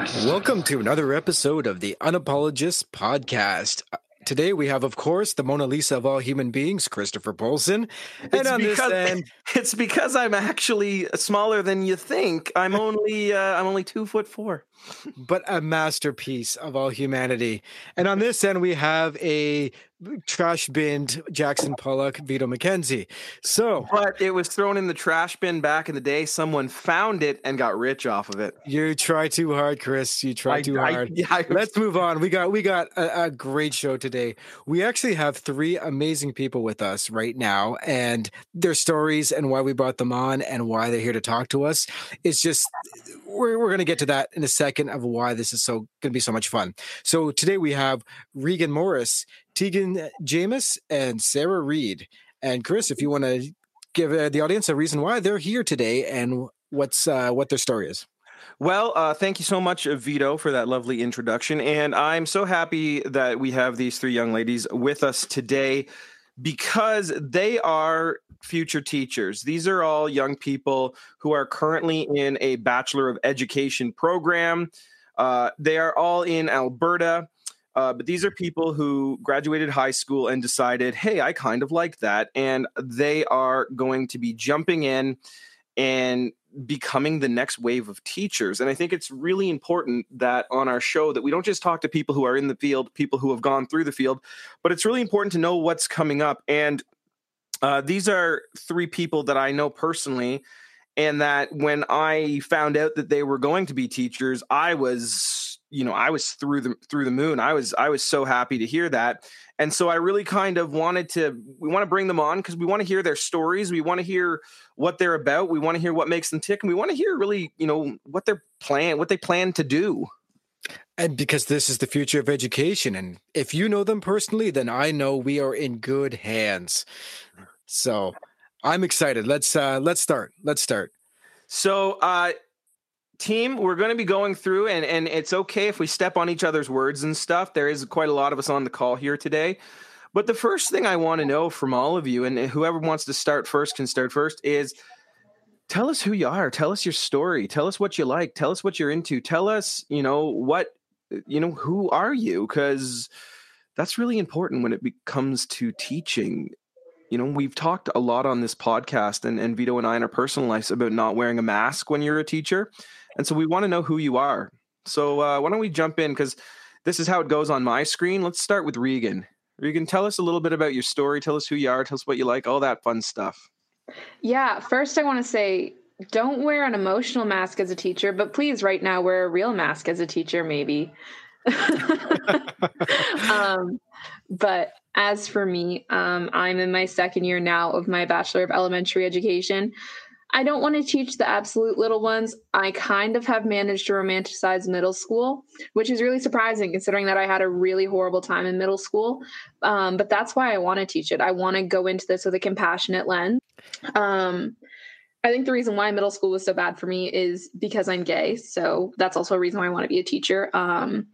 Podcast. Welcome to another episode of the Unapologist Podcast. Uh, Today we have, of course, the Mona Lisa of all human beings, Christopher Polson. And It's on this because, end, it's because I'm actually smaller than you think. I'm only uh, I'm only two foot four. But a masterpiece of all humanity. And on this end, we have a trash binned Jackson Pollock, Vito McKenzie. So But it was thrown in the trash bin back in the day. Someone found it and got rich off of it. you try too hard, Chris. You try I- too I- hard. yeah, I- Let's move on. We got we got a, a great show today. We actually have three amazing people with us right now, and their stories and why we brought them on and why they're here to talk to us. It's just we're we're gonna get to that in a second of why this is so gonna be so much fun. So today we have Reagan Morris, Taegan Jameus, and Sarah Reid. And Chris, if you want to give uh, the audience a reason why they're here today and what's uh, what their story is. Well, uh, thank you so much, uh, Vito, for that lovely introduction. And I'm so happy that we have these three young ladies with us today because they are future teachers. These are all young people who are currently in a Bachelor of Education program. Uh, they are all in Alberta. Uh, but these are people who graduated high school and decided, hey, I kind of like that. And they are going to be jumping in and becoming the next wave of teachers and i think it's really important that on our show that we don't just talk to people who are in the field people who have gone through the field but it's really important to know what's coming up and uh, these are three people that i know personally and that when i found out that they were going to be teachers i was you know i was through the through the moon i was i was so happy to hear that and so i really kind of wanted to we want to bring them on because we want to hear their stories we want to hear what they're about we want to hear what makes them tick and we want to hear really you know what they're plan what they plan to do And because this is the future of education. And if you know them personally, then I know we are in good hands. So I'm excited. Let's uh let's start. Let's start. So, uh, team, we're going to be going through, and and it's okay if we step on each other's words and stuff. There is quite a lot of us on the call here today. But the first thing I want to know from all of you, and whoever wants to start first can start first, is tell us who you are. Tell us your story. Tell us what you like. Tell us what you're into. Tell us, you know, what, you know, who are you? Because that's really important when it comes to teaching you know, we've talked a lot on this podcast and, and Vito and I in our personal lives about not wearing a mask when you're a teacher. And so we want to know who you are. So uh, why don't we jump in? Because this is how it goes on my screen. Let's start with Reagan. Reagan, tell us a little bit about your story. Tell us who you are. Tell us what you like, all that fun stuff. Yeah, first I want to say don't wear an emotional mask as a teacher, but please right now wear a real mask as a teacher, maybe. um, but as for me, um, I'm in my second year now of my Bachelor of Elementary Education. I don't want to teach the absolute little ones. I kind of have managed to romanticize middle school, which is really surprising considering that I had a really horrible time in middle school. Um, but that's why I want to teach it. I want to go into this with a compassionate lens. Um, I think the reason why middle school was so bad for me is because I'm gay. So that's also a reason why I want to be a teacher. Um,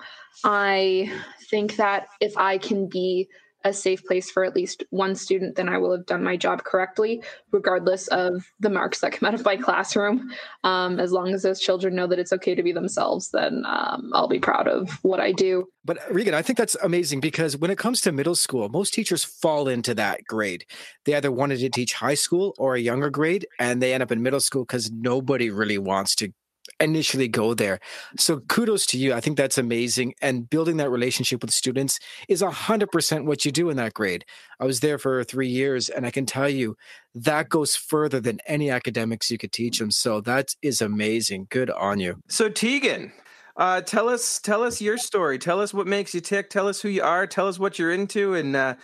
I think that if I can be a safe place for at least one student, then I will have done my job correctly, regardless of the marks that come out of my classroom. Um, as long as those children know that it's okay to be themselves, then um, I'll be proud of what I do. But Reagan, I think that's amazing because when it comes to middle school, most teachers fall into that grade. They either wanted to teach high school or a younger grade, and they end up in middle school because nobody really wants to initially go there. So kudos to you. I think that's amazing. And building that relationship with students is a hundred percent what you do in that grade. I was there for three years and I can tell you that goes further than any academics you could teach them. So that is amazing. Good on you. So Taegan, uh, tell us tell us your story. Tell us what makes you tick. Tell us who you are. Tell us what you're into, and uh,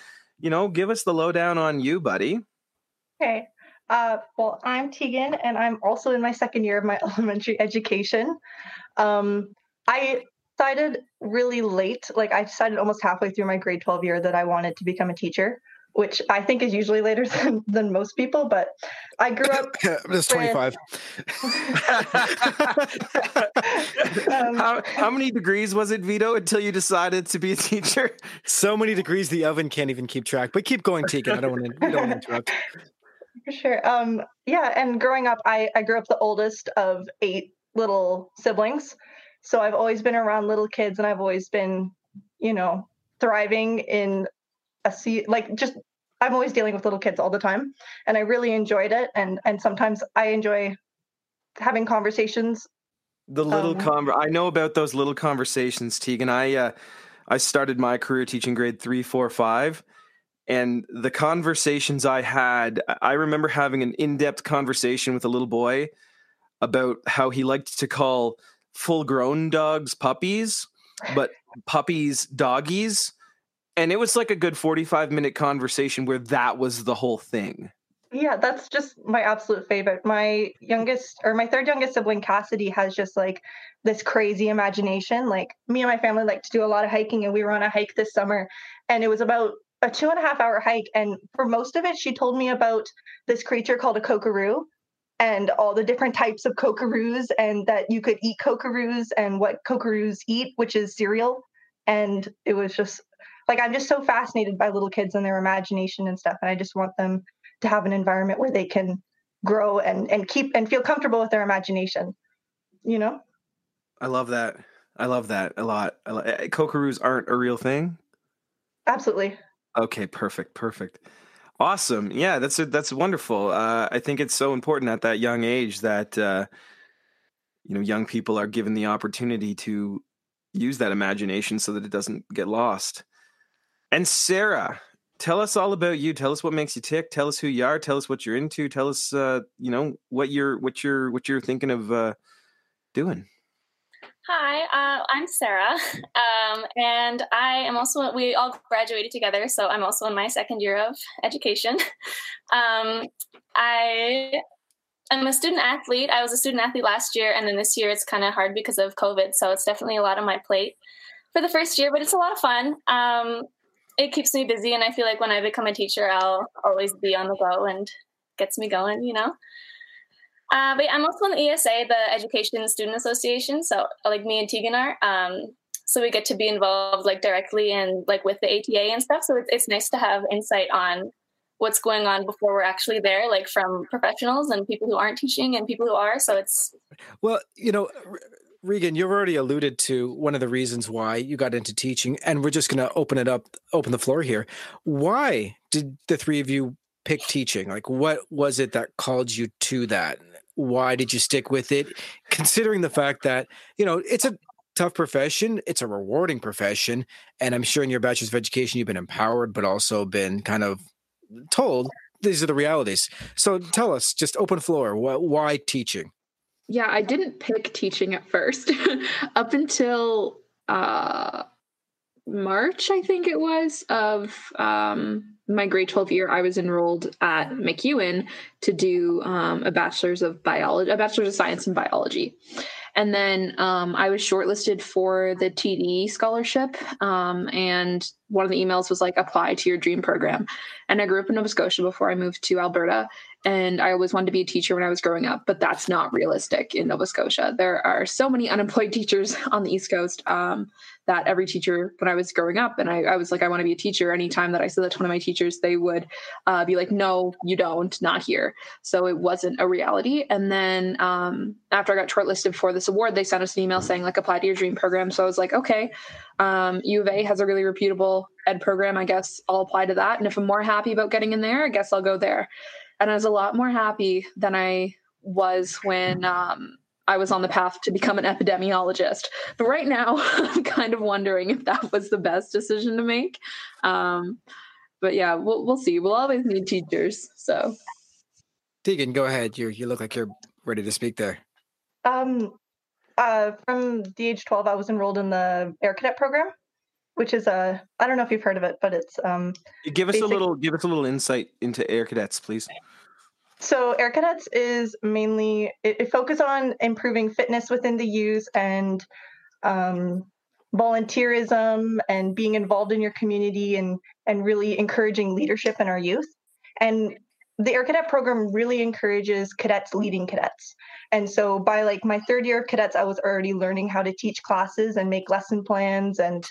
you know, give us the lowdown on you, buddy. Okay. Uh, well, I'm Taegan, and I'm also in my second year of my elementary education. Um, I decided really late, like I decided almost halfway through my grade 12 year that I wanted to become a teacher, which I think is usually later than, than most people. But I grew up. That's 25. Um, how, how many degrees was it, Vito, until you decided to be a teacher? So many degrees the oven can't even keep track. But keep going, Taegan. I don't want to, don't want to interrupt. For sure. Um, yeah, and growing up, I, I grew up the oldest of eight little siblings. So I've always been around little kids and I've always been, you know, thriving in a sea like just I'm always dealing with little kids all the time and I really enjoyed it and and sometimes I enjoy having conversations the little um, conver- I know about those little conversations, Taegan. I uh, I started my career teaching grade three, four, five, and the conversations I had, I remember having an in-depth conversation with a little boy about how he liked to call full-grown dogs puppies, but puppies doggies, and it was like a good forty-five minute conversation where that was the whole thing. Yeah, that's just my absolute favorite. My youngest or my third youngest sibling, Cassidy, has just like this crazy imagination. Like me and my family like to do a lot of hiking, and we were on a hike this summer, and it was about a two and a half hour hike. And for most of it, she told me about this creature called a kokaroo and all the different types of kokaroos, and that you could eat kokaroos and what kokaroos eat, which is cereal. And it was just like I'm just so fascinated by little kids and their imagination and stuff, and I just want them to have an environment where they can grow and and keep and feel comfortable with their imagination you know i love that i love that a lot lo- eh, kokaroos aren't a real thing absolutely okay perfect perfect awesome yeah that's a, that's wonderful uh, i think it's so important at that young age that uh, you know young people are given the opportunity to use that imagination so that it doesn't get lost and sarah tell us all about you. Tell us what makes you tick. Tell us who you are. Tell us what you're into. Tell us, uh, you know, what you're what you're what you're thinking of uh, doing. Hi, uh, I'm Sarah, um, and I am also. We all graduated together, so I'm also in my second year of education. Um, I am a student athlete. I was a student athlete last year, and then this year it's kind of hard because of COVID. So it's definitely a lot on my plate for the first year, but it's a lot of fun. Um, it keeps me busy and i feel like when i become a teacher i'll always be on the go and gets me going you know uh, but i'm also in the esa the education student association so like me and taegan are um, so we get to be involved like directly and like with the ata and stuff so it's, it's nice to have insight on what's going on before we're actually there like from professionals and people who aren't teaching and people who are so it's well you know Reagan, you've already alluded to one of the reasons why you got into teaching, and we're just going to open it up, open the floor here. Why did the three of you pick teaching? Like, what was it that called you to that? Why did you stick with it? Considering the fact that, you know, it's a tough profession, it's a rewarding profession. And I'm sure in your bachelor's of education, you've been empowered, but also been kind of told these are the realities. So tell us, just open floor, why teaching? Yeah, I didn't pick teaching at first. Up until uh, March, I think it was, of um, my grade 12 year, I was enrolled at MacEwan to do um, a bachelor's of biology, a bachelor's of science in biology. And then um, I was shortlisted for the TD scholarship. Um, and one of the emails was like, apply to your dream program. And I grew up in Nova Scotia before I moved to Alberta and I always wanted to be a teacher when I was growing up, but that's not realistic in Nova Scotia. There are so many unemployed teachers on the East Coast um, that every teacher, when I was growing up, and I, I, was like, I want to be a teacher. Anytime that I said that to one of my teachers, they would uh, be like, No, you don't, not here. So it wasn't a reality. And then um, after I got shortlisted for this award, they sent us an email saying like, apply to your dream program. So I was like, okay, um, U of A has a really reputable ed program. I guess I'll apply to that. And if I'm more happy about getting in there, I guess I'll go there and I was a lot more happy than I was when um, I was on the path to become an epidemiologist. But right now, I'm kind of wondering if that was the best decision to make. Um, but yeah, we'll we'll see. We'll always need teachers. So, Taegan, go ahead. You you look like you're ready to speak there. Um, uh, from the age 12, I was enrolled in the Air Cadet program, which is a I don't know if you've heard of it, but it's um. Give us basic- a little give us a little insight into Air Cadets, please. So Air Cadets is mainly it, it focuses on improving fitness within the youth and um, volunteerism and being involved in your community and and really encouraging leadership in our youth. And the Air Cadet program really encourages cadets leading cadets. And so by like my third year of cadets, I was already learning how to teach classes and make lesson plans and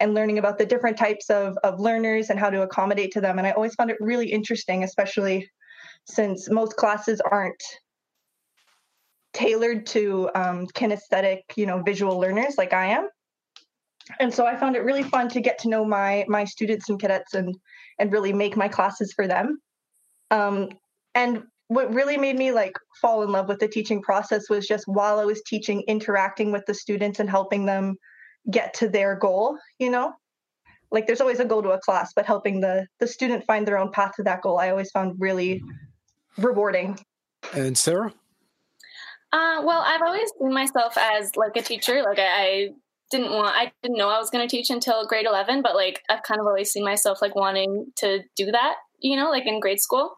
and learning about the different types of, of learners and how to accommodate to them. And I always found it really interesting, especially since most classes aren't tailored to um, kinesthetic, you know, visual learners like I am. And so I found it really fun to get to know my my students and cadets and and really make my classes for them. Um, and what really made me like fall in love with the teaching process was just while I was teaching, interacting with the students and helping them get to their goal. You know, like there's always a goal to a class, but helping the the student find their own path to that goal, I always found really rewarding. And Sarah. Uh, well, I've always seen myself as like a teacher. Like I, I didn't want, I didn't know I was going to teach until grade 11, but like I've kind of always seen myself like wanting to do that, you know, like in grade school.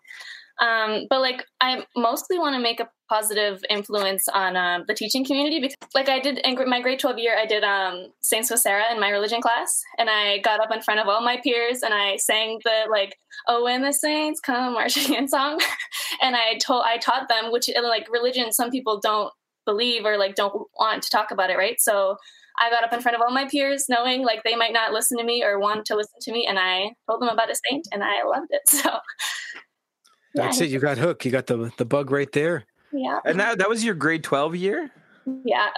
Um, but like I mostly want to make a positive influence on uh, the teaching community because like I did in my grade 12 year, I did um, Saints with Sarah in my religion class and I got up in front of all my peers and I sang the like, oh, when the saints come marching in song. and I told, I taught them, which like religion, some people don't believe or like don't want to talk about it. Right. So I got up in front of all my peers knowing like they might not listen to me or want to listen to me. And I told them about a saint and I loved it. So that's yeah. it. You got hooked. You got the the bug right there. Yeah. And that that was your grade 12 year? Yeah.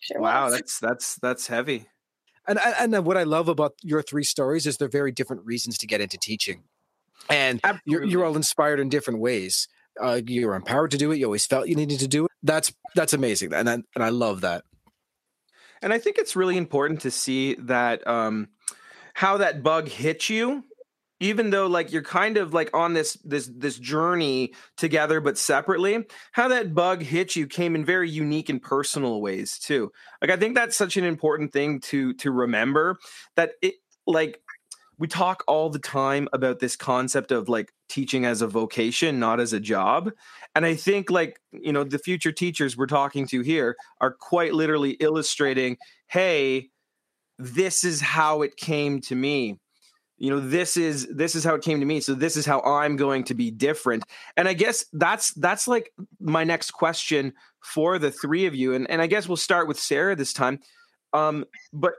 Sure wow, was. that's that's that's heavy. And and what I love about your three stories is they're very different reasons to get into teaching. And you're you're all inspired in different ways. Uh, you're empowered to do it. You always felt you needed to do it. That's that's amazing, and I, and I love that. And I think it's really important to see that um, how that bug hits you even though like you're kind of like on this this this journey together but separately how that bug hit you came in very unique and personal ways too. Like i think that's such an important thing to to remember that it like we talk all the time about this concept of like teaching as a vocation not as a job. And i think like you know the future teachers we're talking to here are quite literally illustrating hey this is how it came to me you know this is this is how it came to me so this is how i'm going to be different. And i guess that's that's like my next question for the three of you and and i guess we'll start with sarah this time. Um but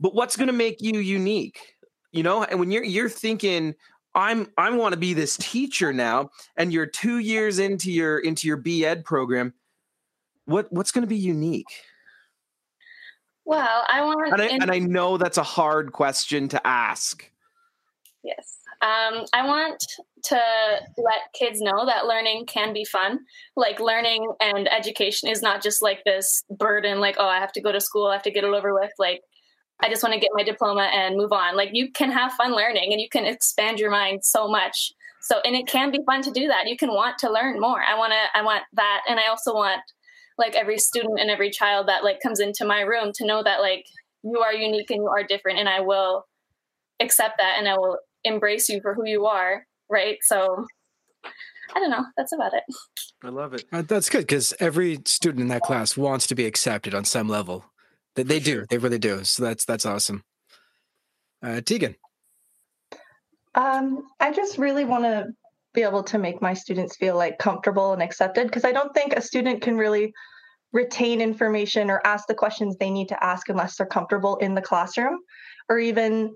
but what's going to make you unique? You know and when you're you're thinking i'm i want to be this teacher now and you're 2 years into your into your b.ed program what what's going to be unique? Well, I want, and I, and I know that's a hard question to ask. Yes. Um, I want to let kids know that learning can be fun. Like learning and education is not just like this burden, like, oh, I have to go to school, I have to get it over with. Like, I just want to get my diploma and move on. Like, you can have fun learning and you can expand your mind so much. So, and it can be fun to do that. You can want to learn more. I want to, I want that. And I also want like every student and every child that like comes into my room to know that like you are unique and you are different and I will accept that and I will embrace you for who you are, right? So I don't know. That's about it. I love it. Uh, that's good because every student in that class wants to be accepted on some level. They, they do. They really do. So that's that's awesome. Uh, Taegan. Um, I just really want to be able to make my students feel like comfortable and accepted because I don't think a student can really retain information or ask the questions they need to ask unless they're comfortable in the classroom or even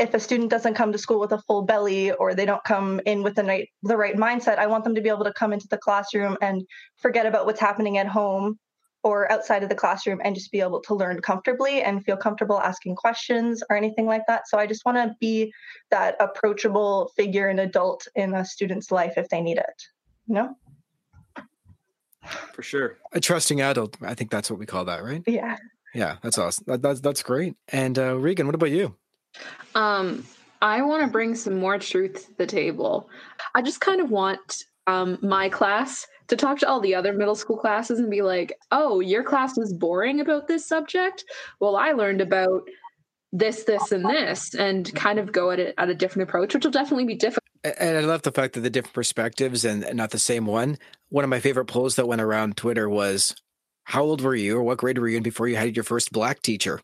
if a student doesn't come to school with a full belly or they don't come in with the right the right mindset, I want them to be able to come into the classroom and forget about what's happening at home or outside of the classroom and just be able to learn comfortably and feel comfortable asking questions or anything like that. So I just want to be that approachable figure and adult in a student's life if they need it. You know? For sure. A trusting adult. I think that's what we call that, right? Yeah. Yeah, that's awesome. That, that's that's great. And uh, Reagan, what about you? Um, I want to bring some more truth to the table. I just kind of want um, my class to talk to all the other middle school classes and be like, oh, your class was boring about this subject? Well, I learned about this, this, and this, and kind of go at it at a different approach, which will definitely be difficult. And I love the fact that the different perspectives and not the same one. One of my favorite polls that went around Twitter was, How old were you or what grade were you in before you had your first black teacher?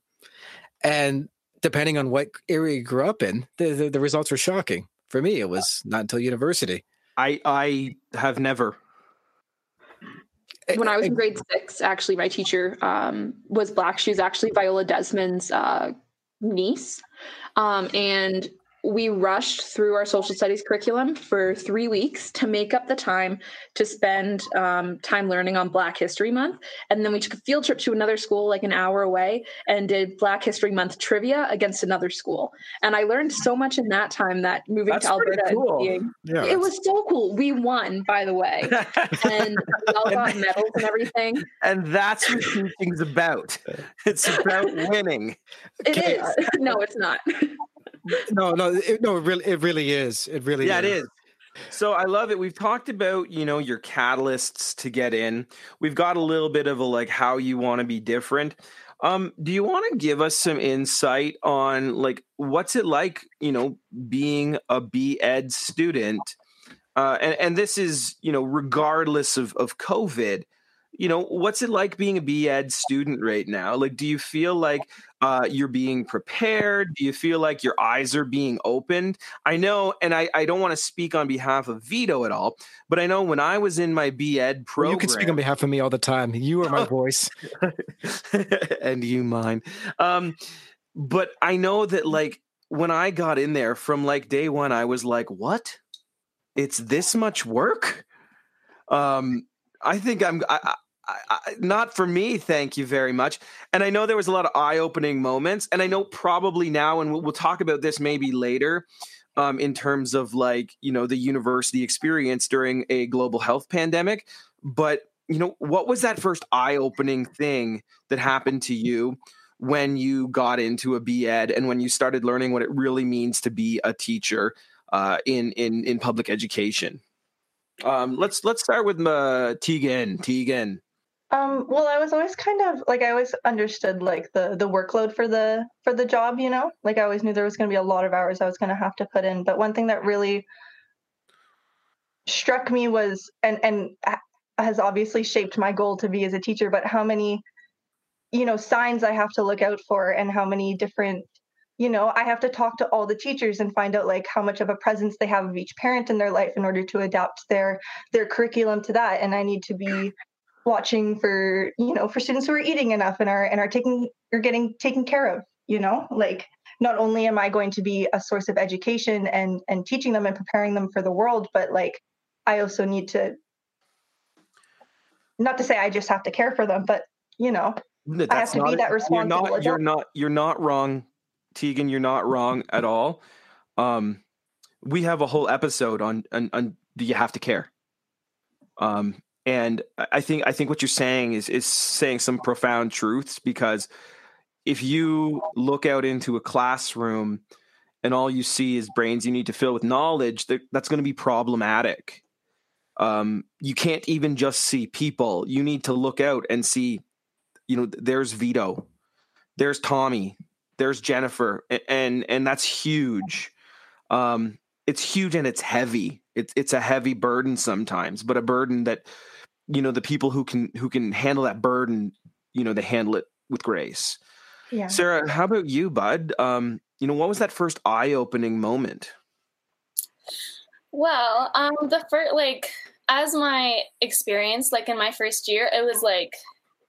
And depending on what area you grew up in, the, the, the results were shocking. For me, it was not until university. I I have never. When I was in grade six, actually, my teacher um, was black. She was actually Viola Desmond's uh, niece, um, and we rushed through our social studies curriculum for three weeks to make up the time to spend um, time learning on Black History Month. And then we took a field trip to another school, like an hour away, and did Black History Month trivia against another school. And I learned so much in that time that moving That's to Alberta cool. being, Yeah, it was so cool. We won, by the way, and we all got medals and everything. and that's what teaching's about. It's about winning. It Okay, is. no, it's not. no, no, it, no, it really, it really is. It really, Yeah, it is. So I love it. We've talked about, you know, your catalysts to get in. We've got a little bit of a like how you want to be different. Um, do you want to give us some insight on like what's it like, you know, being a B Ed student? Uh, and, and this is, you know, regardless of, of COVID, you know, what's it like being a B Ed student right now? Like, do you feel like uh, you're being prepared? Do you feel like your eyes are being opened? I know, and I, I don't want to speak on behalf of Vito at all, but I know when I was in my B Ed Well, program, you can speak on behalf of me all the time. You are my voice. and you mine. Um, but I know that like when I got in there from like day one, I was like, what? It's this much work? Um, I think I'm I, I, I, not for me. Thank you very much. And I know there was a lot of eye opening moments, and I know probably now, and we'll, we'll talk about this maybe later. Um, in terms of like you know the university experience during a global health pandemic, but you know what was that first eye-opening thing that happened to you when you got into a B.Ed and when you started learning what it really means to be a teacher uh, in in in public education? Um, let's let's start with uh, Taegan. Taegan. Um, well, I was always kind of like I always understood like the the workload for the for the job, you know. Like I always knew there was going to be a lot of hours I was going to have to put in. But one thing that really struck me was and and has obviously shaped my goal to be as a teacher, but how many you know signs I have to look out for and how many different you know I have to talk to all the teachers and find out like how much of a presence they have of each parent in their life in order to adapt their their curriculum to that and I need to be watching for you know for students who are eating enough and are and are taking are getting taken care of you know like not only am i going to be a source of education and and teaching them and preparing them for the world but like i also need to not to say i just have to care for them but you know No, I have to be that responsible You're not. You're not. You're not wrong, Taegan. You're not wrong at all. Um, we have a whole episode on, on on do you have to care? Um, and I think I think what you're saying is is saying some profound truths because if you look out into a classroom and all you see is brains you need to fill with knowledge, that, that's going to be problematic. Um, you can't even just see people. You need to look out and see you know there's vito there's tommy there's jennifer and and that's huge um it's huge and it's heavy it's it's a heavy burden sometimes but a burden that you know the people who can who can handle that burden you know they handle it with grace. Yeah. Sarah how about you bud? Um you know what was that first eye-opening moment? Well, um, the first like as my experience, like in my first year, it was like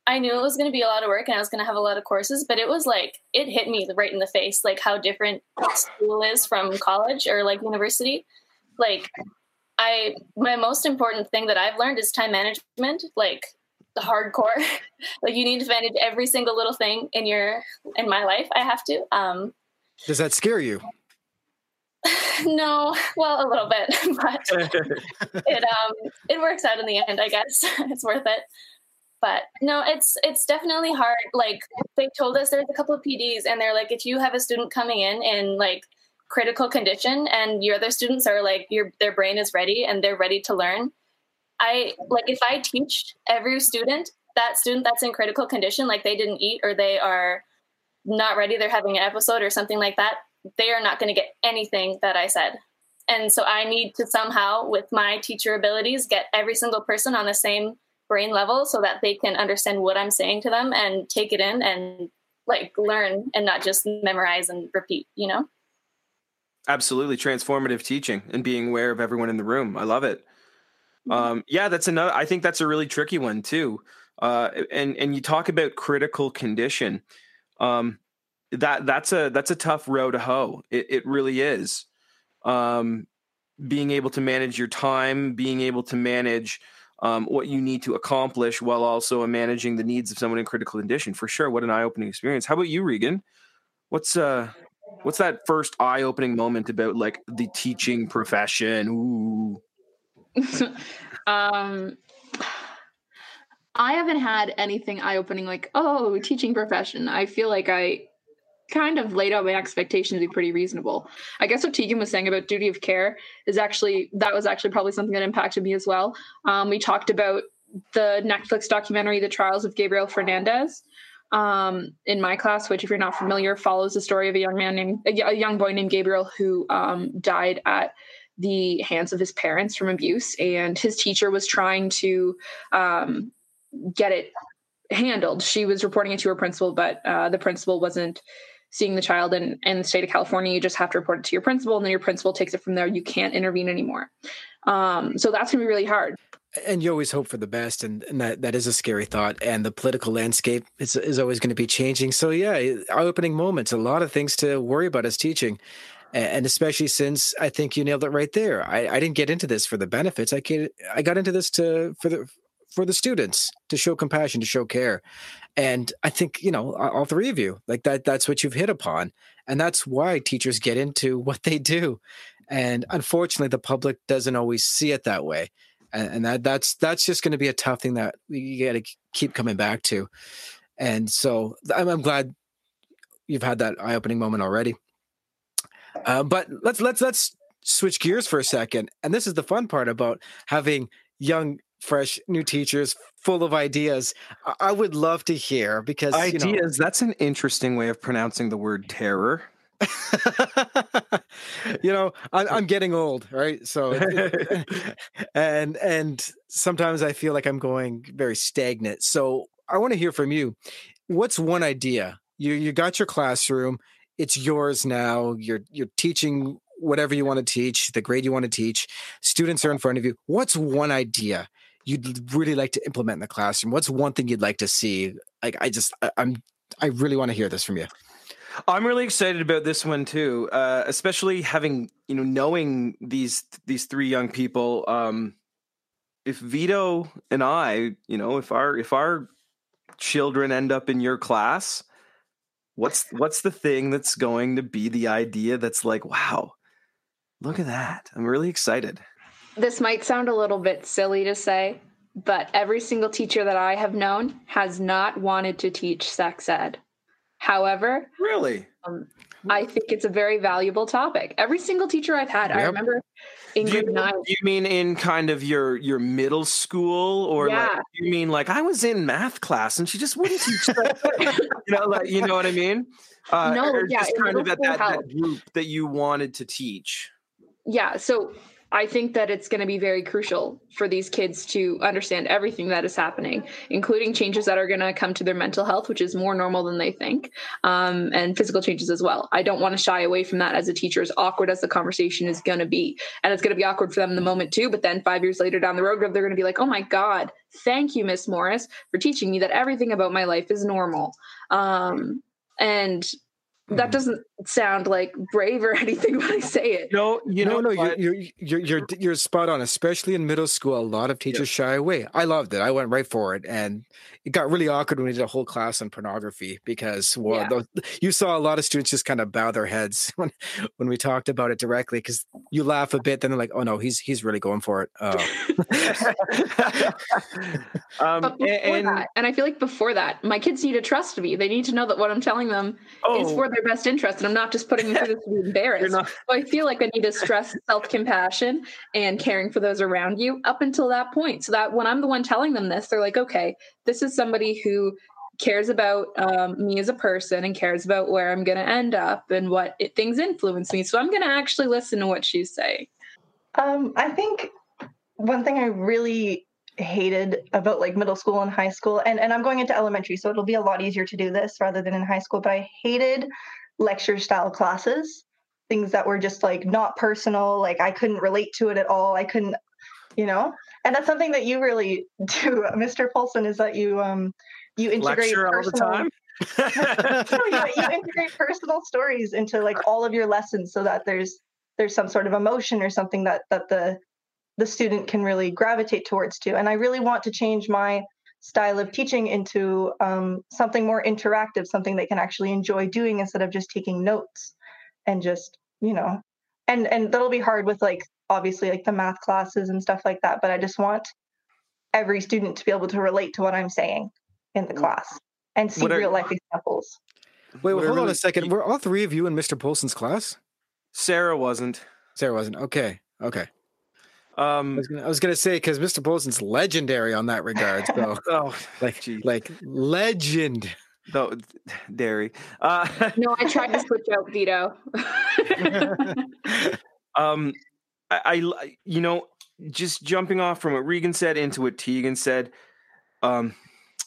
I knew it was going to be a lot of work and I was going to have a lot of courses, but it was like it hit me right in the face, like how different school is from college or like university. Like I, my most important thing that I've learned is time management, like the hardcore. like you need to manage every single little thing in your in my life. I have to. Um, Does that scare you? no, well, a little bit, but it um it works out in the end i guess it's worth it but no it's it's definitely hard like they told us there's a couple of pds and they're like if you have a student coming in in like critical condition and your other students are like your their brain is ready and they're ready to learn i like if i teach every student that student that's in critical condition like they didn't eat or they are not ready they're having an episode or something like that they are not going to get anything that i said and so I need to somehow, with my teacher abilities, get every single person on the same brain level so that they can understand what I'm saying to them and take it in and like learn and not just memorize and repeat, you know? Absolutely transformative teaching and being aware of everyone in the room i love it um yeah that's another i think that's a really tricky one too uh and and you talk about critical condition um that that's a that's a tough row to hoe. It, it really is. Um, being able to manage your time, being able to manage um, what you need to accomplish while also managing the needs of someone in critical condition. For sure, what an eye opening experience. How about you, Reagan? What's uh what's that first eye opening moment about like the teaching profession? Ooh. um I haven't had anything eye opening like, oh, teaching profession. I feel like I kind of laid out my expectations to be pretty reasonable. I guess what Taegan was saying about duty of care is actually that was actually probably something that impacted me as well. Um, we talked about the Netflix documentary, The Trials of Gabriel Fernandez, um, in my class, which, if you're not familiar, follows the story of a young man named a young boy named Gabriel who um, died at the hands of his parents from abuse, and his teacher was trying to um, get it handled. She was reporting it to her principal, but uh, the principal wasn't seeing the child in, in the state of California, you just have to report it to your principal, and then your principal takes it from there. You can't intervene anymore. Um, so that's gonna be really hard. And you always hope for the best, and, and that, that is a scary thought. And the political landscape is, is always going to be changing. So yeah, eye-opening moments, a lot of things to worry about as teaching and especially since I think you nailed it right there. I, I didn't get into this for the benefits. I get, I got into this to for the for the students to show compassion, to show care. And I think, you know, all three of you, like that, that's what you've hit upon. And that's why teachers get into what they do. And unfortunately, the public doesn't always see it that way. And, and that that's that's just going to be a tough thing that we got to keep coming back to. And so I'm, I'm glad you've had that eye-opening moment already. Uh, but let's let's let's switch gears for a second. And this is the fun part about having young fresh new teachers full of ideas i would love to hear because ideas you know, that's an interesting way of pronouncing the word terror you know I'm, I'm, getting old right so and and sometimes i feel like i'm going very stagnant so i want to hear from you what's one idea you you got your classroom it's yours now you're you're teaching whatever you want to teach the grade you want to teach students are in front of you what's one idea you'd really like to implement in the classroom? What's one thing you'd like to see? Like, I just, I, am I really want to hear this from you. I'm really excited about this one too, uh, especially having you know knowing these these three young people. Um, if Vito and I, you know, if our if our children end up in your class, what's what's the thing that's going to be the idea that's like, wow, look at that! I'm really excited this might sound a little bit silly to say, but every single teacher that I have known has not wanted to teach sex ed. However, really, um, I think it's a very valuable topic. Every single teacher I've had, yep. I remember in do you, nine. You mean in kind of your your middle school, or yeah. like, you mean like I was in math class and she just wouldn't teach you know, like you know what I mean? Uh, no, yeah, just kind of at that, that group that you wanted to teach. Yeah, so I think that it's going to be very crucial for these kids to understand everything that is happening, including changes that are going to come to their mental health, which is more normal than they think, um, and physical changes as well. I don't want to shy away from that as a teacher, as awkward as the conversation is going to be. And it's going to be awkward for them in the moment too. But then five years later down the road, they're going to be like, oh my God, thank you, Miss Morris, for teaching me that everything about my life is normal. Um, and that mm-hmm. doesn't sound like brave or anything when I say it. No, you know, no, no, you're, you're you're you're spot on. Especially in middle school, a lot of teachers yeah. shy away. I loved it. I went right for it, and it got really awkward when we did a whole class on pornography because well, yeah. the, you saw a lot of students just kind of bow their heads when when we talked about it directly because you laugh a bit, then they're like, "Oh no, he's he's really going for it." Oh. um, but before and, that, and I feel like before that, my kids need to trust me. They need to know that what I'm telling them oh. is for their best interest, and I'm not just putting them through this to be embarrassed. Not... So I feel like I need to stress self compassion and caring for those around you up until that point, so that when I'm the one telling them this, they're like, okay, this is somebody who cares about um, me as a person and cares about where I'm going to end up and what it, things influence me. So I'm going to actually listen to what she's saying. Um, I think one thing I really hated about like middle school and high school and, and i'm going into elementary so it'll be a lot easier to do this rather than in high school but i hated lecture style classes things that were just like not personal like i couldn't relate to it at all i couldn't you know? And that's something that you really do mr Paulson is that you um you integrate lecture all the time? So you, you integrate personal stories into like all of your lessons so that there's there's some sort of emotion or something that that the the student can really gravitate towards too and i really want to change my style of teaching into um, something more interactive something they can actually enjoy doing instead of just taking notes and just you know and and that'll be hard with like obviously like the math classes and stuff like that but i just want every student to be able to relate to what i'm saying in the class and see are- real life examples Wait, well, What I hold on a second. Were all three of you in Mr. Polson's class? Sarah wasn't. Sarah wasn't. Okay. Okay. I Um, was gonna, I was gonna say because Mr. Polson's legendary on that regard. So oh, like Gee. like legend. Though dairy. Uh, No, I tried to switch out Vito. um, I, I, you know, just jumping off from what Reagan said into what Taegan said. Um,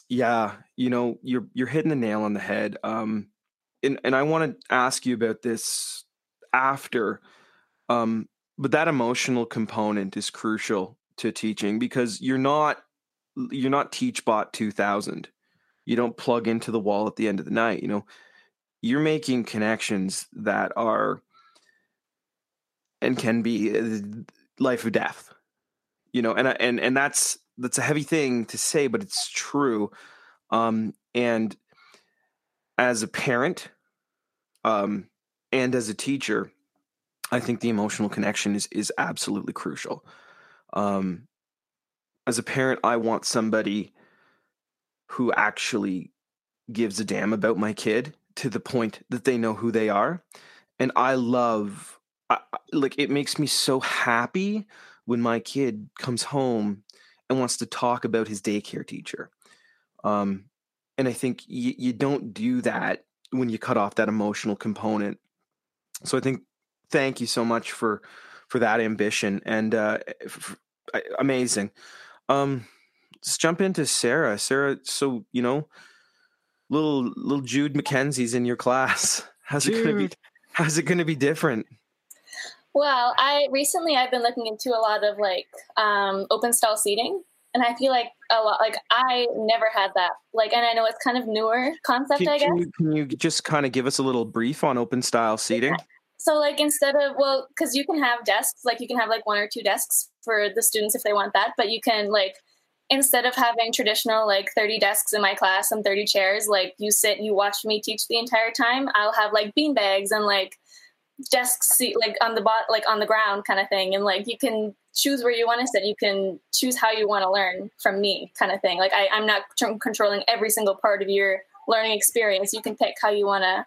yeah, you know, you're you're hitting the nail on the head. Um, and and I want to ask you about this after. Um, but that emotional component is crucial to teaching because you're not you're not teachbot 2000 you don't plug into the wall at the end of the night you know? You're making connections that are and can be uh, life or death you know? And and and that's that's a heavy thing to say but it's true um and as a parent um and as a teacher i think the emotional connection is is absolutely crucial. Um as a parent i want somebody who actually gives a damn about my kid to the point that they know who they are. And i love I, like it makes me so happy when my kid comes home and wants to talk about his daycare teacher. Um and i think you don't do that when you cut off that emotional component. So i think thank you so much for for that ambition and uh f- f- amazing. Um let's jump into sarah. Sarah so you know little little jude mckenzie's in your class. How's it gonna be how's it gonna be different? Well, I recently I've been looking into a lot of like um, open style seating, and I feel like a lot like I never had that. Like, and I know it's kind of newer concept, can, I guess. can you, can you just kind of give us a little brief on open style seating So like instead of well, because you can have desks, like you can have like one or two desks for the students if they want that, but you can like instead of having traditional like 30 desks in my class and 30 chairs, like you sit, and you watch me teach the entire time. I'll have like bean bags and like desks seat like on the bot like on the ground kind of thing, and like you can choose where you want to sit. You can choose how you want to learn from me, kind of thing. Like I, I'm not tr- controlling every single part of your learning experience. You can pick how you want to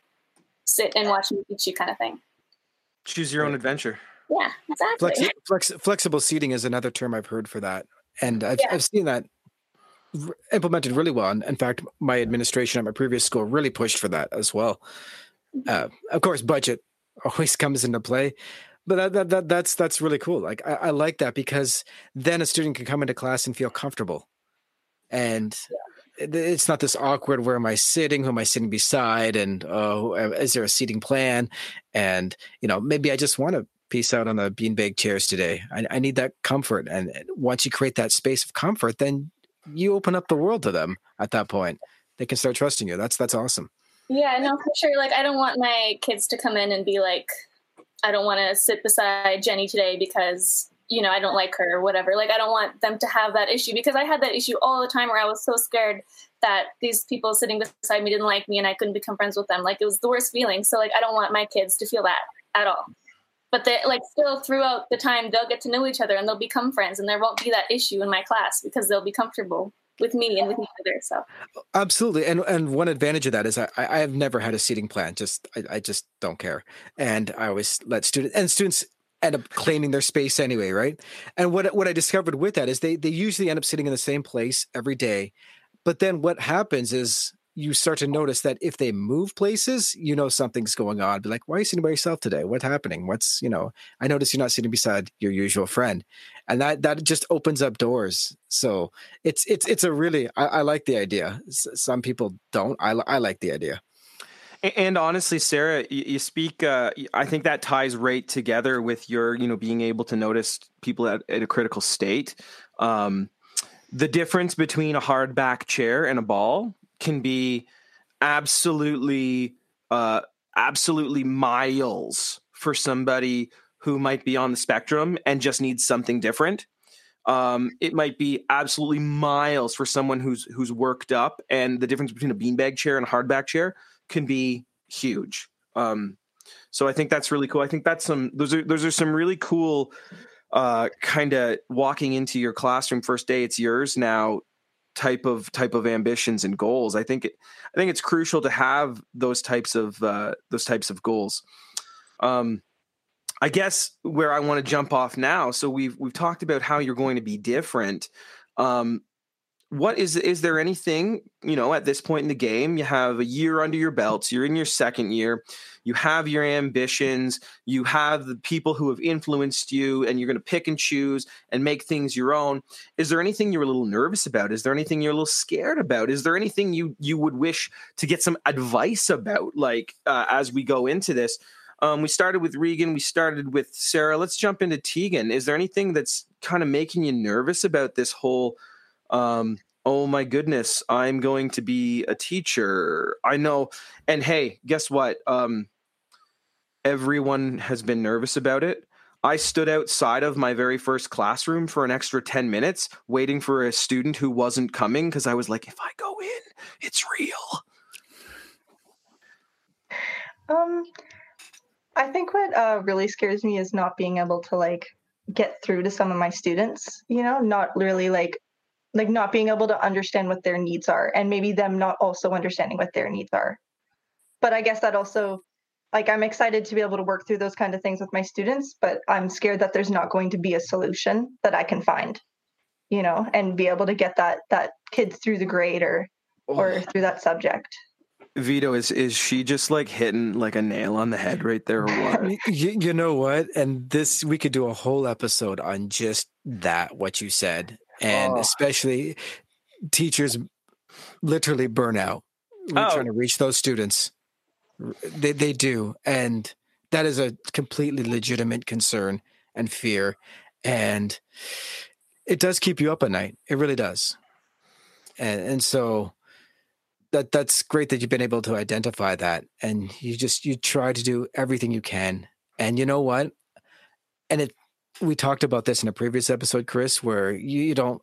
sit and watch me teach you, kind of thing. Choose your own adventure Yeah, exactly. Flexi- flex, flexible seating is another term I've heard for that, and I've Yeah. I've seen that r- implemented really well. And in fact, my administration at my previous school really pushed for that as well. Uh, of course, budget always comes into play, but that, that, that that's that's really cool. Like I, I like that because then a student can come into class and feel comfortable, and it- it's not this awkward. Where am I sitting? Who am I sitting beside? And oh, is there a seating plan? And you know, maybe I just want to peace out on the beanbag chairs today. I, I need that comfort. And once you create that space of comfort, then you open up the world to them at that point. They can start trusting you. That's that's awesome. Yeah, no, for sure. Like, I don't want my kids to come in and be like, I don't want to sit beside Jenny today because, you know, I don't like her or whatever. Like, I don't want them to have that issue because I had that issue all the time where I was so scared that these people sitting beside me didn't like me and I couldn't become friends with them. Like, it was the worst feeling. So, like, I don't want my kids to feel that at all. But they like still throughout the time they'll get to know each other and they'll become friends and there won't be that issue in my class because they'll be comfortable with me and with each other. So Absolutely. And and one advantage of that is I, I have never had a seating plan. Just I, I just don't care. And I always let students and students end up claiming their space anyway, right? And what what I discovered with that is they they usually end up sitting in the same place every day. But then what happens is you start to notice that if they move places, you know something's going on. Be like, why are you sitting by yourself today? What's happening? What's you know? I notice you're not sitting beside your usual friend, and that that just opens up doors. So it's it's it's a really I, I like the idea. S- some people don't. I I like the idea. And honestly, Sarah, you, speak. Uh, I think that ties right together with your, you know, being able to notice people at, at a critical state. Um, the difference between a hardback chair and a ball can be absolutely uh absolutely miles for somebody who might be on the spectrum and just needs something different um, it might be absolutely miles for someone who's who's worked up and the difference between a beanbag chair and a hardback chair can be huge um, so i think that's really cool i think that's some those are those are some really cool uh, kind of walking into your classroom first day it's yours now type of type of ambitions and goals i think it i think it's crucial to have those types of uh, those types of goals um, I guess where I want to jump off now. So we've we've talked about how you're going to be different. Um, what is is there anything you know at this point in the game? You have a year under your belts. You're in your second year. You have your ambitions. You have the people who have influenced you, and you're going to pick and choose and make things your own. Is there anything you're a little nervous about? Is there anything you're a little scared about? Is there anything you you would wish to get some advice about, like uh, as we go into this? Um, we started with Reagan. We started with Sarah. Let's jump into Taegan. Is there anything that's kind of making you nervous about this whole? Um, oh my goodness, I'm going to be a teacher. I know. And hey, guess what? Um, everyone has been nervous about it. I stood outside of my very first classroom for an extra 10 minutes waiting for a student who wasn't coming because I was like, if I go in, it's real. Um, I think what uh, really scares me is not being able to like get through to some of my students. You know, not really like like not being able to understand what their needs are, and maybe them not also understanding what their needs are. But I guess that also like I'm excited to be able to work through those kind of things with my students, but I'm scared that there's not going to be a solution that I can find, you know, and be able to get that that kid through the grade or oh. or through that subject. Vito, is is she just like hitting like a nail on the head right there or what? you, you know what? And this we could do a whole episode on just that, what you said. And oh. especially teachers literally burn out oh. trying to reach those students. They they do. And that is a completely legitimate concern and fear. And it does keep you up at night. It really does. And and so that that's great that you've been able to identify that and you just you try to do everything you can and you know what and it we talked about this in a previous episode chris where you, you don't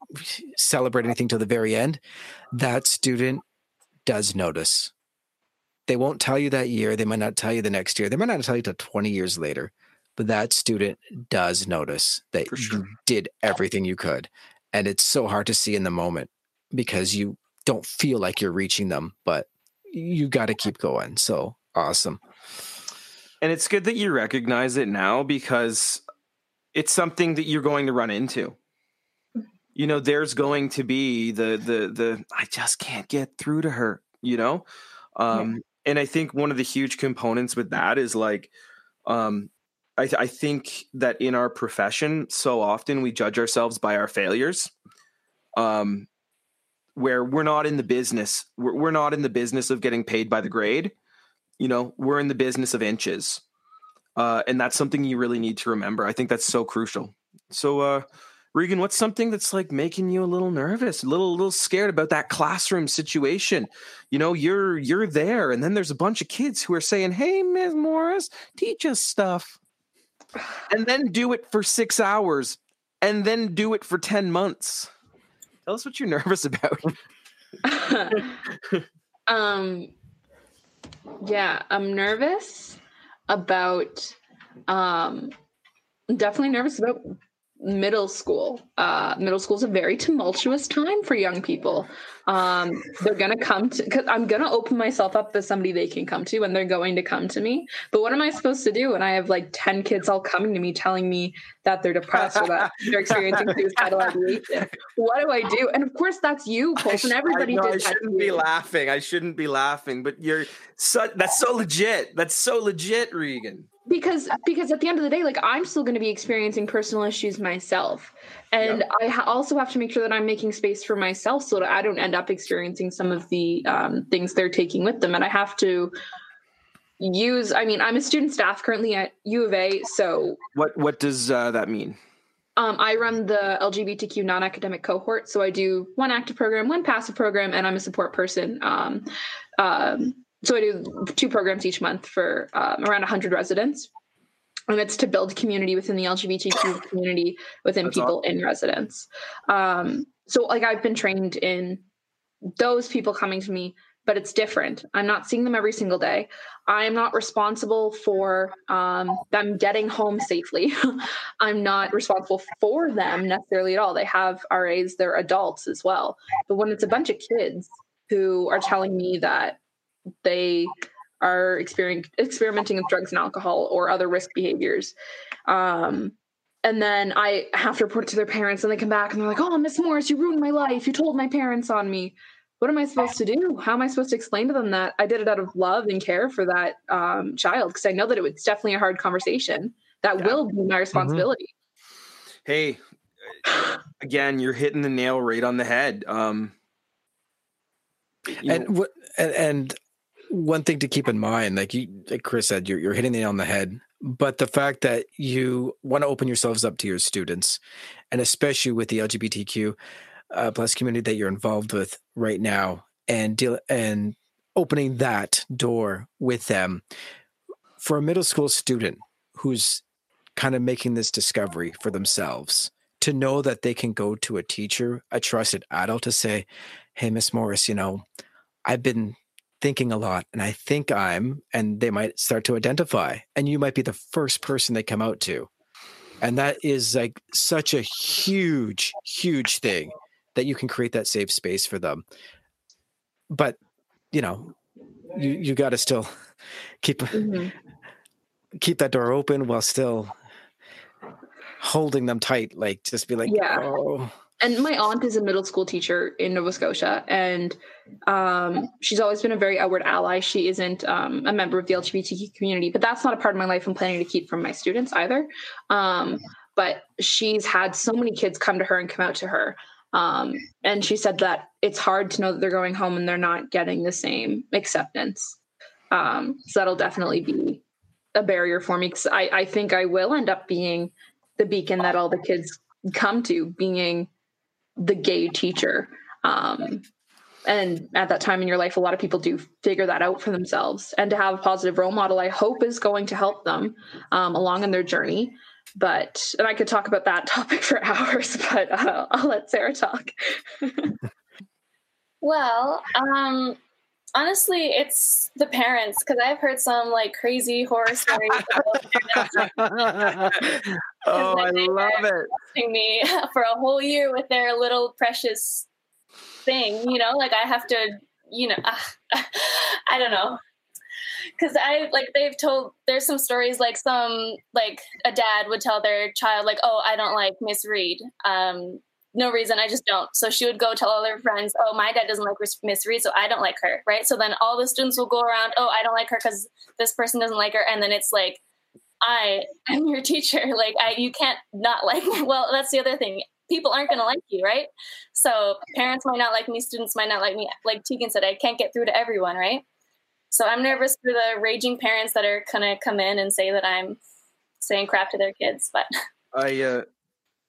celebrate anything till the very end that student does notice they won't tell you that year they might not tell you the next year they might not tell you till 20 years later but that student does notice that sure. you did everything you could and it's so hard to see in the moment because you don't feel like you're reaching them, but you got to keep going. So awesome. And it's good that you recognize it now because it's something that you're going to run into. You know, there's going to be the the the I just can't get through to her, you know? Um yeah. and I think one of the huge components with that is like um I, I think that in our profession, so often we judge ourselves by our failures. Um, where we're not in the business we're, we're not in the business of getting paid by the grade you know we're in the business of inches uh, and that's something you really need to remember. I think that's so crucial. So uh reagan what's something that's like making you a little nervous a little a little scared about that classroom situation? You know you're you're there and then there's a bunch of kids who are saying hey ms morris teach us stuff. And then do it for six hours and then do it for 10 months. Tell us what you're nervous about. um, yeah, I'm nervous about. Um, definitely nervous about middle school. Uh, middle school is a very tumultuous time for young people. Um, they're gonna come to because I'm gonna open myself up as somebody they can come to, and they're going to come to me. But what am I supposed to do when I have like ten kids all coming to me telling me that they're depressed or that they're experiencing suicidal ideation? What do I do? And of course, that's you, Colton. Everybody I, know, did I shouldn't be laughing. I shouldn't be laughing, but you're so that's so legit. That's so legit, Reagan because because at the end of the day like i'm still going to be experiencing personal issues myself and yep. i ha- also have to make sure that i'm making space for myself so that i don't end up experiencing some of the um, things they're taking with them and i have to use i mean i'm a student staff currently at u of a so what what does uh, that mean um, I run the LGBTQ non-academic cohort, so I do one active program, one passive program, and I'm a support person. Um, Um, so I do two programs each month for um, around 100 residents. And it's to build community within the LGBTQ community within That's people awesome. in residence. Um, so, like, I've been trained in those people coming to me but it's different. I'm not seeing them every single day. I'm not responsible for um, them getting home safely. I'm not responsible for them necessarily at all. They have RAs, they're adults as well. But when it's a bunch of kids who are telling me that they are experimenting with drugs and alcohol or other risk behaviors, um, and then I have to report it to their parents, and they come back and they're like, "Oh, Miss Morris, you ruined my life. You told my parents on me." what am I supposed to do? How am I supposed to explain to them that I did it out of love and care for that um, child? Because I know that it was definitely a hard conversation. That yeah. will be my mm-hmm. responsibility. Mm-hmm. Hey, again, you're hitting the nail right on the head. Um, and what and, and one thing to keep in mind, like you, like Chris said, you're you're hitting nail on the head. But the fact that you want to open yourselves up to your students, and especially with the LGBTQ, uh, plus community that you're involved with right now and deal and opening that door with them for a middle school student who's kind of making this discovery for themselves to know that they can go to a teacher a trusted adult to say hey miss morris you know i've been thinking a lot and i think i'm and they might start to identify and you might be the first person they come out to and that is like such a huge huge thing that you can create that safe space for them but you know you you got to still keep mm-hmm. keep that door open while still holding them tight like just be like yeah oh. And my aunt is a middle school teacher in nova scotia and um, she's always been a very outward ally. She isn't um, a member of the lgbtq community but that's not a part of my life i'm planning to keep from my students either. Um, but she's had so many kids come to her and come out to her. Um, and she said that it's hard to know that they're going home and they're not getting the same acceptance. Um, so that'll definitely be a barrier for me because I, I think I will end up being the beacon that all the kids come to, being the gay teacher. Um, and at that time in your life, a lot of people do figure that out for themselves. And to have a positive role model, I hope is going to help them um, along in their journey but and I could talk about that topic for hours, but uh, I'll let Sarah talk. well, um, honestly, it's the parents because I've heard some like crazy horror stories. oh, I love it! Me for a whole year with their little precious thing, you know, like I have to, you know, uh, I don't know because I like they've told there's some stories like some like a dad would tell their child like oh I don't like Miss Reid um no reason I just don't. So she would go tell all her friends oh my dad doesn't like Miss Reid so I don't like her right? So then all the students will go around oh I don't like her because this person doesn't like her and then it's like I am your teacher like I you can't not like me. Well that's the other thing people aren't going to like you right? So parents might not like me students might not like me like Taegan said I can't get through to everyone right? So I'm nervous for the raging parents that are gonna come in and say that I'm saying crap to their kids. But I uh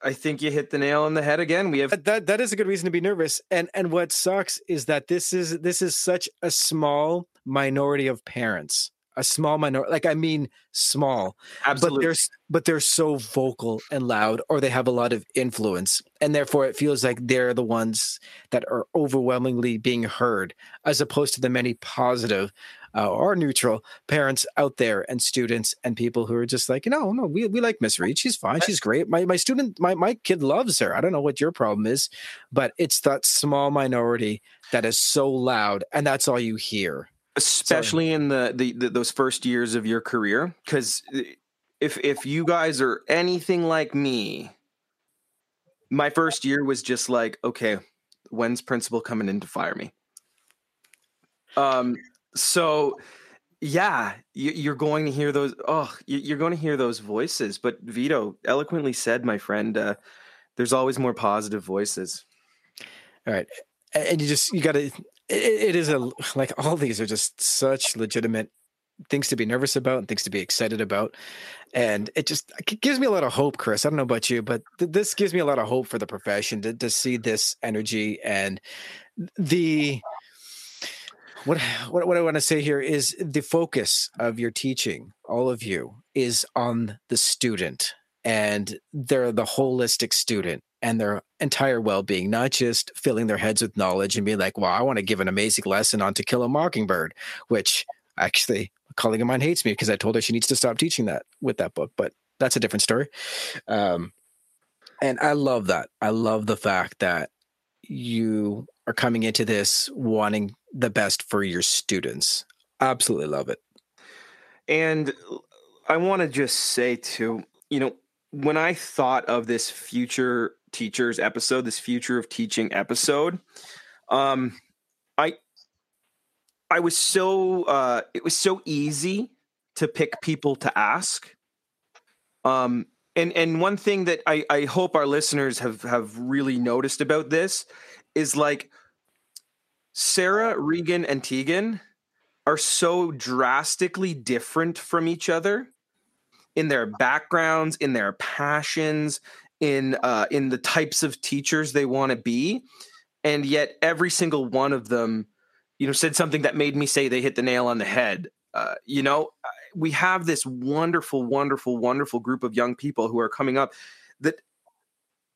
I think you hit the nail on the head again. We have that that is a good reason to be nervous. And and what sucks is that this is this is such a small minority of parents. A small minority like I mean small. Absolutely. But they're but they're so vocal and loud or they have a lot of influence. And therefore it feels like they're the ones that are overwhelmingly being heard as opposed to the many positive uh, or neutral parents out there and students and people who are just like, you know, no, we, we like Miss Reid. She's fine. She's great. My my student, my my kid loves her. I don't know what your problem is, but it's that small minority that is so loud, and that's all you hear. Especially in the, the, the those first years of your career, because if if you guys are anything like me, my first year was just like, okay, when's principal coming in to fire me? Um, so yeah you're going to hear those oh you're going to hear those voices but vito eloquently said my friend uh, there's always more positive voices. All right and you just you got to it, is a like all these are just such legitimate things to be nervous about and things to be excited about and it just it gives me a lot of hope chris i don't know about you but th- this gives me a lot of hope for the profession to, to see this energy and the what what, what I want to say here is the focus of your teaching, all of you, is on the student and they're the holistic student and their entire well-being not just filling their heads with knowledge and being like well i want to give an amazing lesson on to kill a mockingbird which actually a colleague of mine hates me because i told her she needs to stop teaching that with that book but that's a different story. Um, and i love that. I love the fact that you are coming into this wanting the best for your students absolutely love it and i want to just say too you know when I thought of this future teachers episode, this future of teaching episode, um, I I was so uh, it was so easy to pick people to ask. Um, and and one thing that I, I hope our listeners have have really noticed about this is like Sarah, Reagan, and Taegan are so drastically different from each other in their backgrounds, in their passions, in uh, in the types of teachers they want to be, and yet every single one of them, you know, said something that made me say they hit the nail on the head. Uh, you know, we have this wonderful, wonderful, wonderful group of young people who are coming up that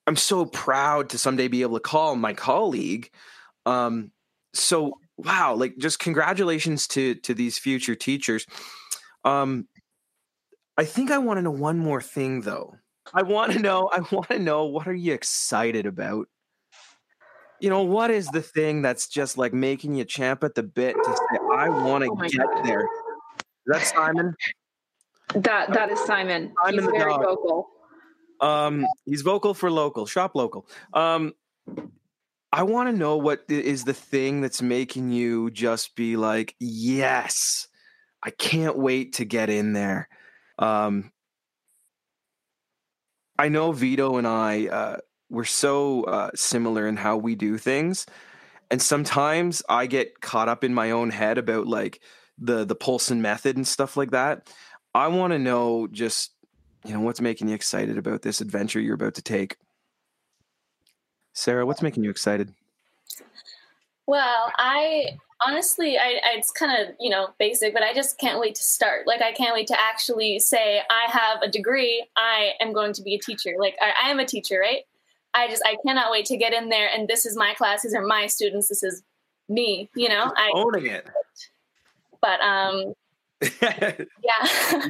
I'm so proud to someday be able to call my colleague. Um, so wow, like just congratulations to to these future teachers. Um, I think I want to know one more thing though. I want to know I want to know what are you excited about? You know, what is the thing that's just like making you champ at the bit to say I want to oh get God. there? Is that Simon? That that is Simon. Simon he's very dog. vocal. Um he's vocal for local, shop local. Um I want to know what is the thing that's making you just be like, "Yes. I can't wait to get in there." Um, I know Vito and I uh, we're so uh, similar in how we do things, and sometimes I get caught up in my own head about like the the Polson method and stuff like that. I want to know just you know what's making you excited about this adventure you're about to take. Sarah, what's making you excited? Well, I honestly, I, I it's kind of you know basic, but I just can't wait to start. Like, I can't wait to actually say I have a degree. I am going to be a teacher. Like, I, I am a teacher, right? I just I cannot wait to get in there and this is my class. These are my students. This is me. You know, I owning it. But um, yeah.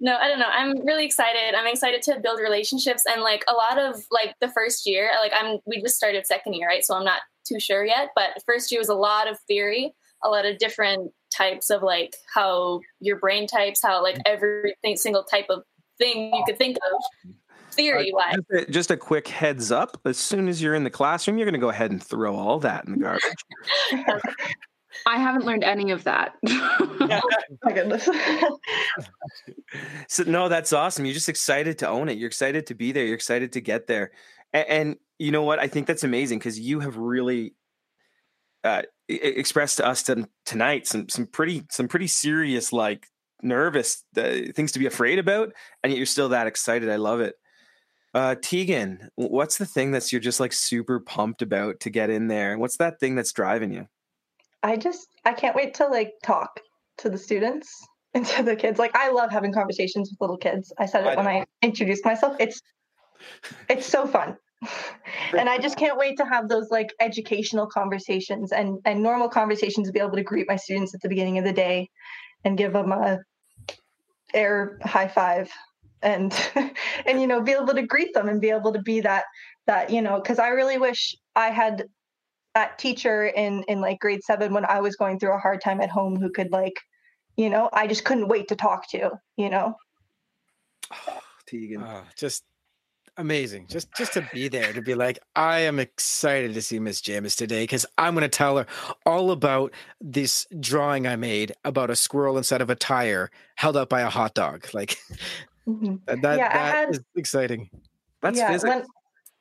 no i don't know. I'm really excited. I'm excited to build relationships and like a lot of like the first year like i'm we just started second year right? So i'm not too sure yet but first year was a lot of theory a lot of different types of like how your brain types how like every single type of thing you could think of theory wise uh, just, just, a quick heads up. As soon as you're in the classroom you're going to go ahead and throw all that in the garbage I haven't learned any of that. My goodness. so no, that's awesome. You're just excited to own it. You're excited to be there. You're excited to get there. And, and you know what? I think that's amazing because you have really uh, expressed to us to, tonight some some pretty some pretty serious like nervous uh, things to be afraid about, and yet you're still that excited. I love it. Uh, Taegan, what's the thing that's you're just like super pumped about to get in there? What's that thing that's driving you? I just I can't wait to like talk to the students and to the kids. Like I love having conversations with little kids. I said it I when I introduced myself. It's it's so fun. and I just can't wait to have those like educational conversations and and normal conversations to be able to greet my students at the beginning of the day and give them a air high five and and you know be able to greet them and be able to be that that you know because I really wish I had that teacher in in like grade seven when I was going through a hard time at home who could like, you know, I just couldn't wait to talk to, you know. Oh, Taegan. Oh, just amazing. Just just to be there, to be like, I am excited to see Miss Jameus today because I'm gonna tell her all about this drawing I made about a squirrel instead of a tire held up by a hot dog. Like mm-hmm. that, yeah, that had, is exciting. That's yeah, physics. When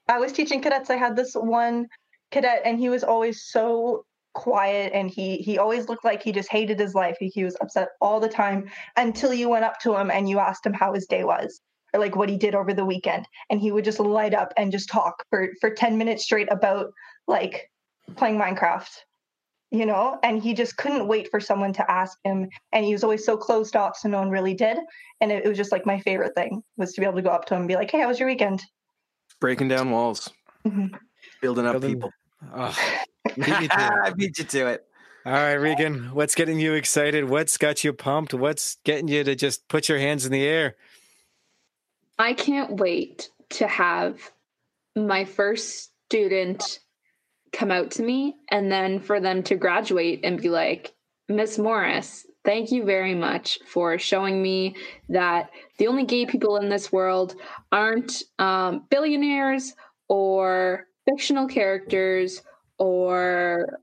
I was teaching cadets, I had this one cadet and he was always so quiet and he he always looked like he just hated his life he, he was upset all the time until you went up to him and you asked him how his day was or like what he did over the weekend and he would just light up and just talk for for 10 minutes straight about like playing minecraft you know, and he just couldn't wait for someone to ask him. And he was always so closed off, so no one really did. And it, it was just like my favorite thing was to be able to go up to him and be like, "Hey, how was your weekend?" Breaking down walls, Mhm. building up Building- people. Oh, beat me to it. I beat you to it. All right, Reagan, what's getting you excited? What's got you pumped? What's getting you to just put your hands in the air? I can't wait to have my first student come out to me and then for them to graduate and be like, Miss Morris, thank you very much for showing me that the only gay people in this world aren't um, billionaires or fictional characters or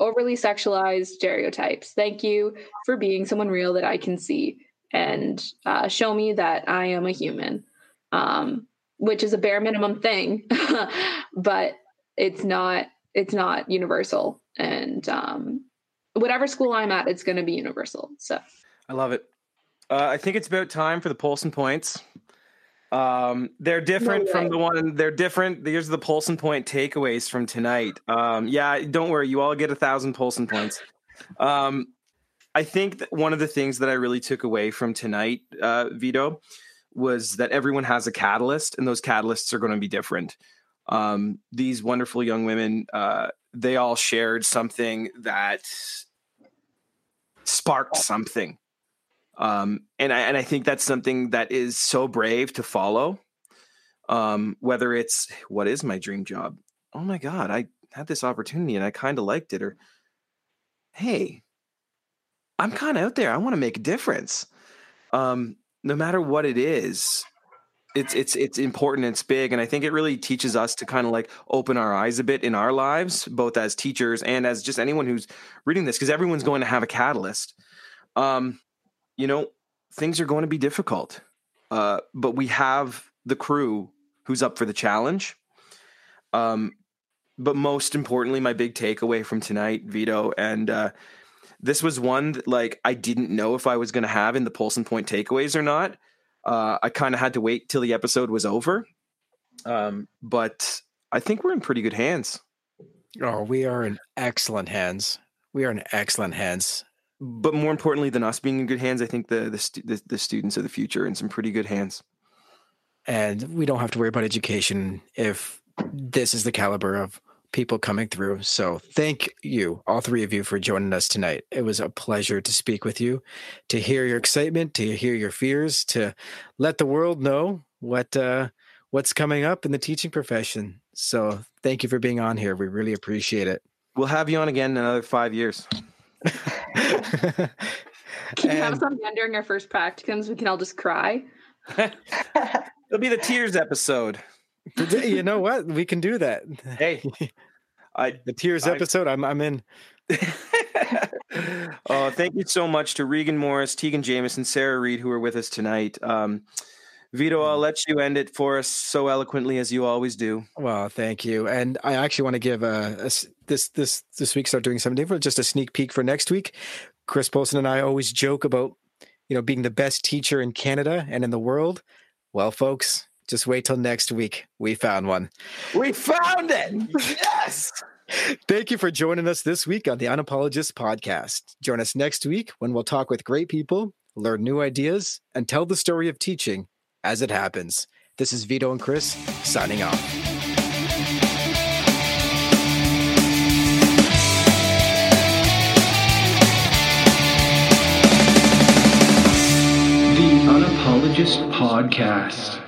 overly sexualized stereotypes. Thank you for being someone real that I can see and uh, show me that I am a human, um, which is a bare minimum thing, but it's not it's not universal. And um, whatever school I'm at, it's going to be universal. So I love it. Uh, I think it's about time for the Polson points. Um, they're different from the one. They're different. Here's the Polson point takeaways from tonight. Um, yeah, don't worry. You all get a thousand Polson points. Um, I think that one of the things that I really took away from tonight, uh, Vito, was that everyone has a catalyst, and those catalysts are going to be different. Um, these wonderful young women, uh, they all shared something that sparked something um, and I and I think that's something that is so brave to follow. Um, whether it's what is my dream job? Oh my god, I had this opportunity and I kind of liked it, or hey, I'm kind of out there. I want to make a difference. Um, no matter what it is, it's it's it's important. It's big, and I think it really teaches us to kind of like open our eyes a bit in our lives, both as teachers and as just anyone who's reading this, because everyone's going to have a catalyst. Um, you know, things are going to be difficult, uh, but we have the crew who's up for the challenge. Um, but most importantly, my big takeaway from tonight, Vito, and uh, this was one that like I didn't know if I was going to have in the Polson Point takeaways or not. Uh, I kind of had to wait till the episode was over, um, but I think we're in pretty good hands. Oh, we are in excellent hands. We are in excellent hands. But more importantly than us being in good hands, I think the the, stu- the, the students of the future are in some pretty good hands. And we don't have to worry about education if this is the caliber of people coming through. So thank you, all three of you, for joining us tonight. It was a pleasure to speak with you, to hear your excitement, to hear your fears, to let the world know what uh, what's coming up in the teaching profession. So thank you for being on here. We really appreciate it. We'll have you on again in another five years. can you have And- us on again during our first practicums? We can all just cry. It'll be the tears episode. you know what? We can do that. Hey, I The tears I- episode. I'm I'm in. oh, thank you so much to Reagan Morris, Taegan Jameus, and Sarah Reid, who are with us tonight. Um, Vito, I'll mm. let you end it for us so eloquently as you always do. Well, thank you. And I actually want to give a, a this this this week start doing something different. Just a sneak peek for next week. Chris Polson and I always joke about you know being the best teacher in Canada and in the world. Well, folks, just wait till next week. We found one. We found it. Yes. Thank you for joining us this week on the Unapologist podcast. Join us next week when we'll talk with great people, learn new ideas, and tell the story of teaching as it happens. This is Vito and Chris signing off. The Unapologist Podcast.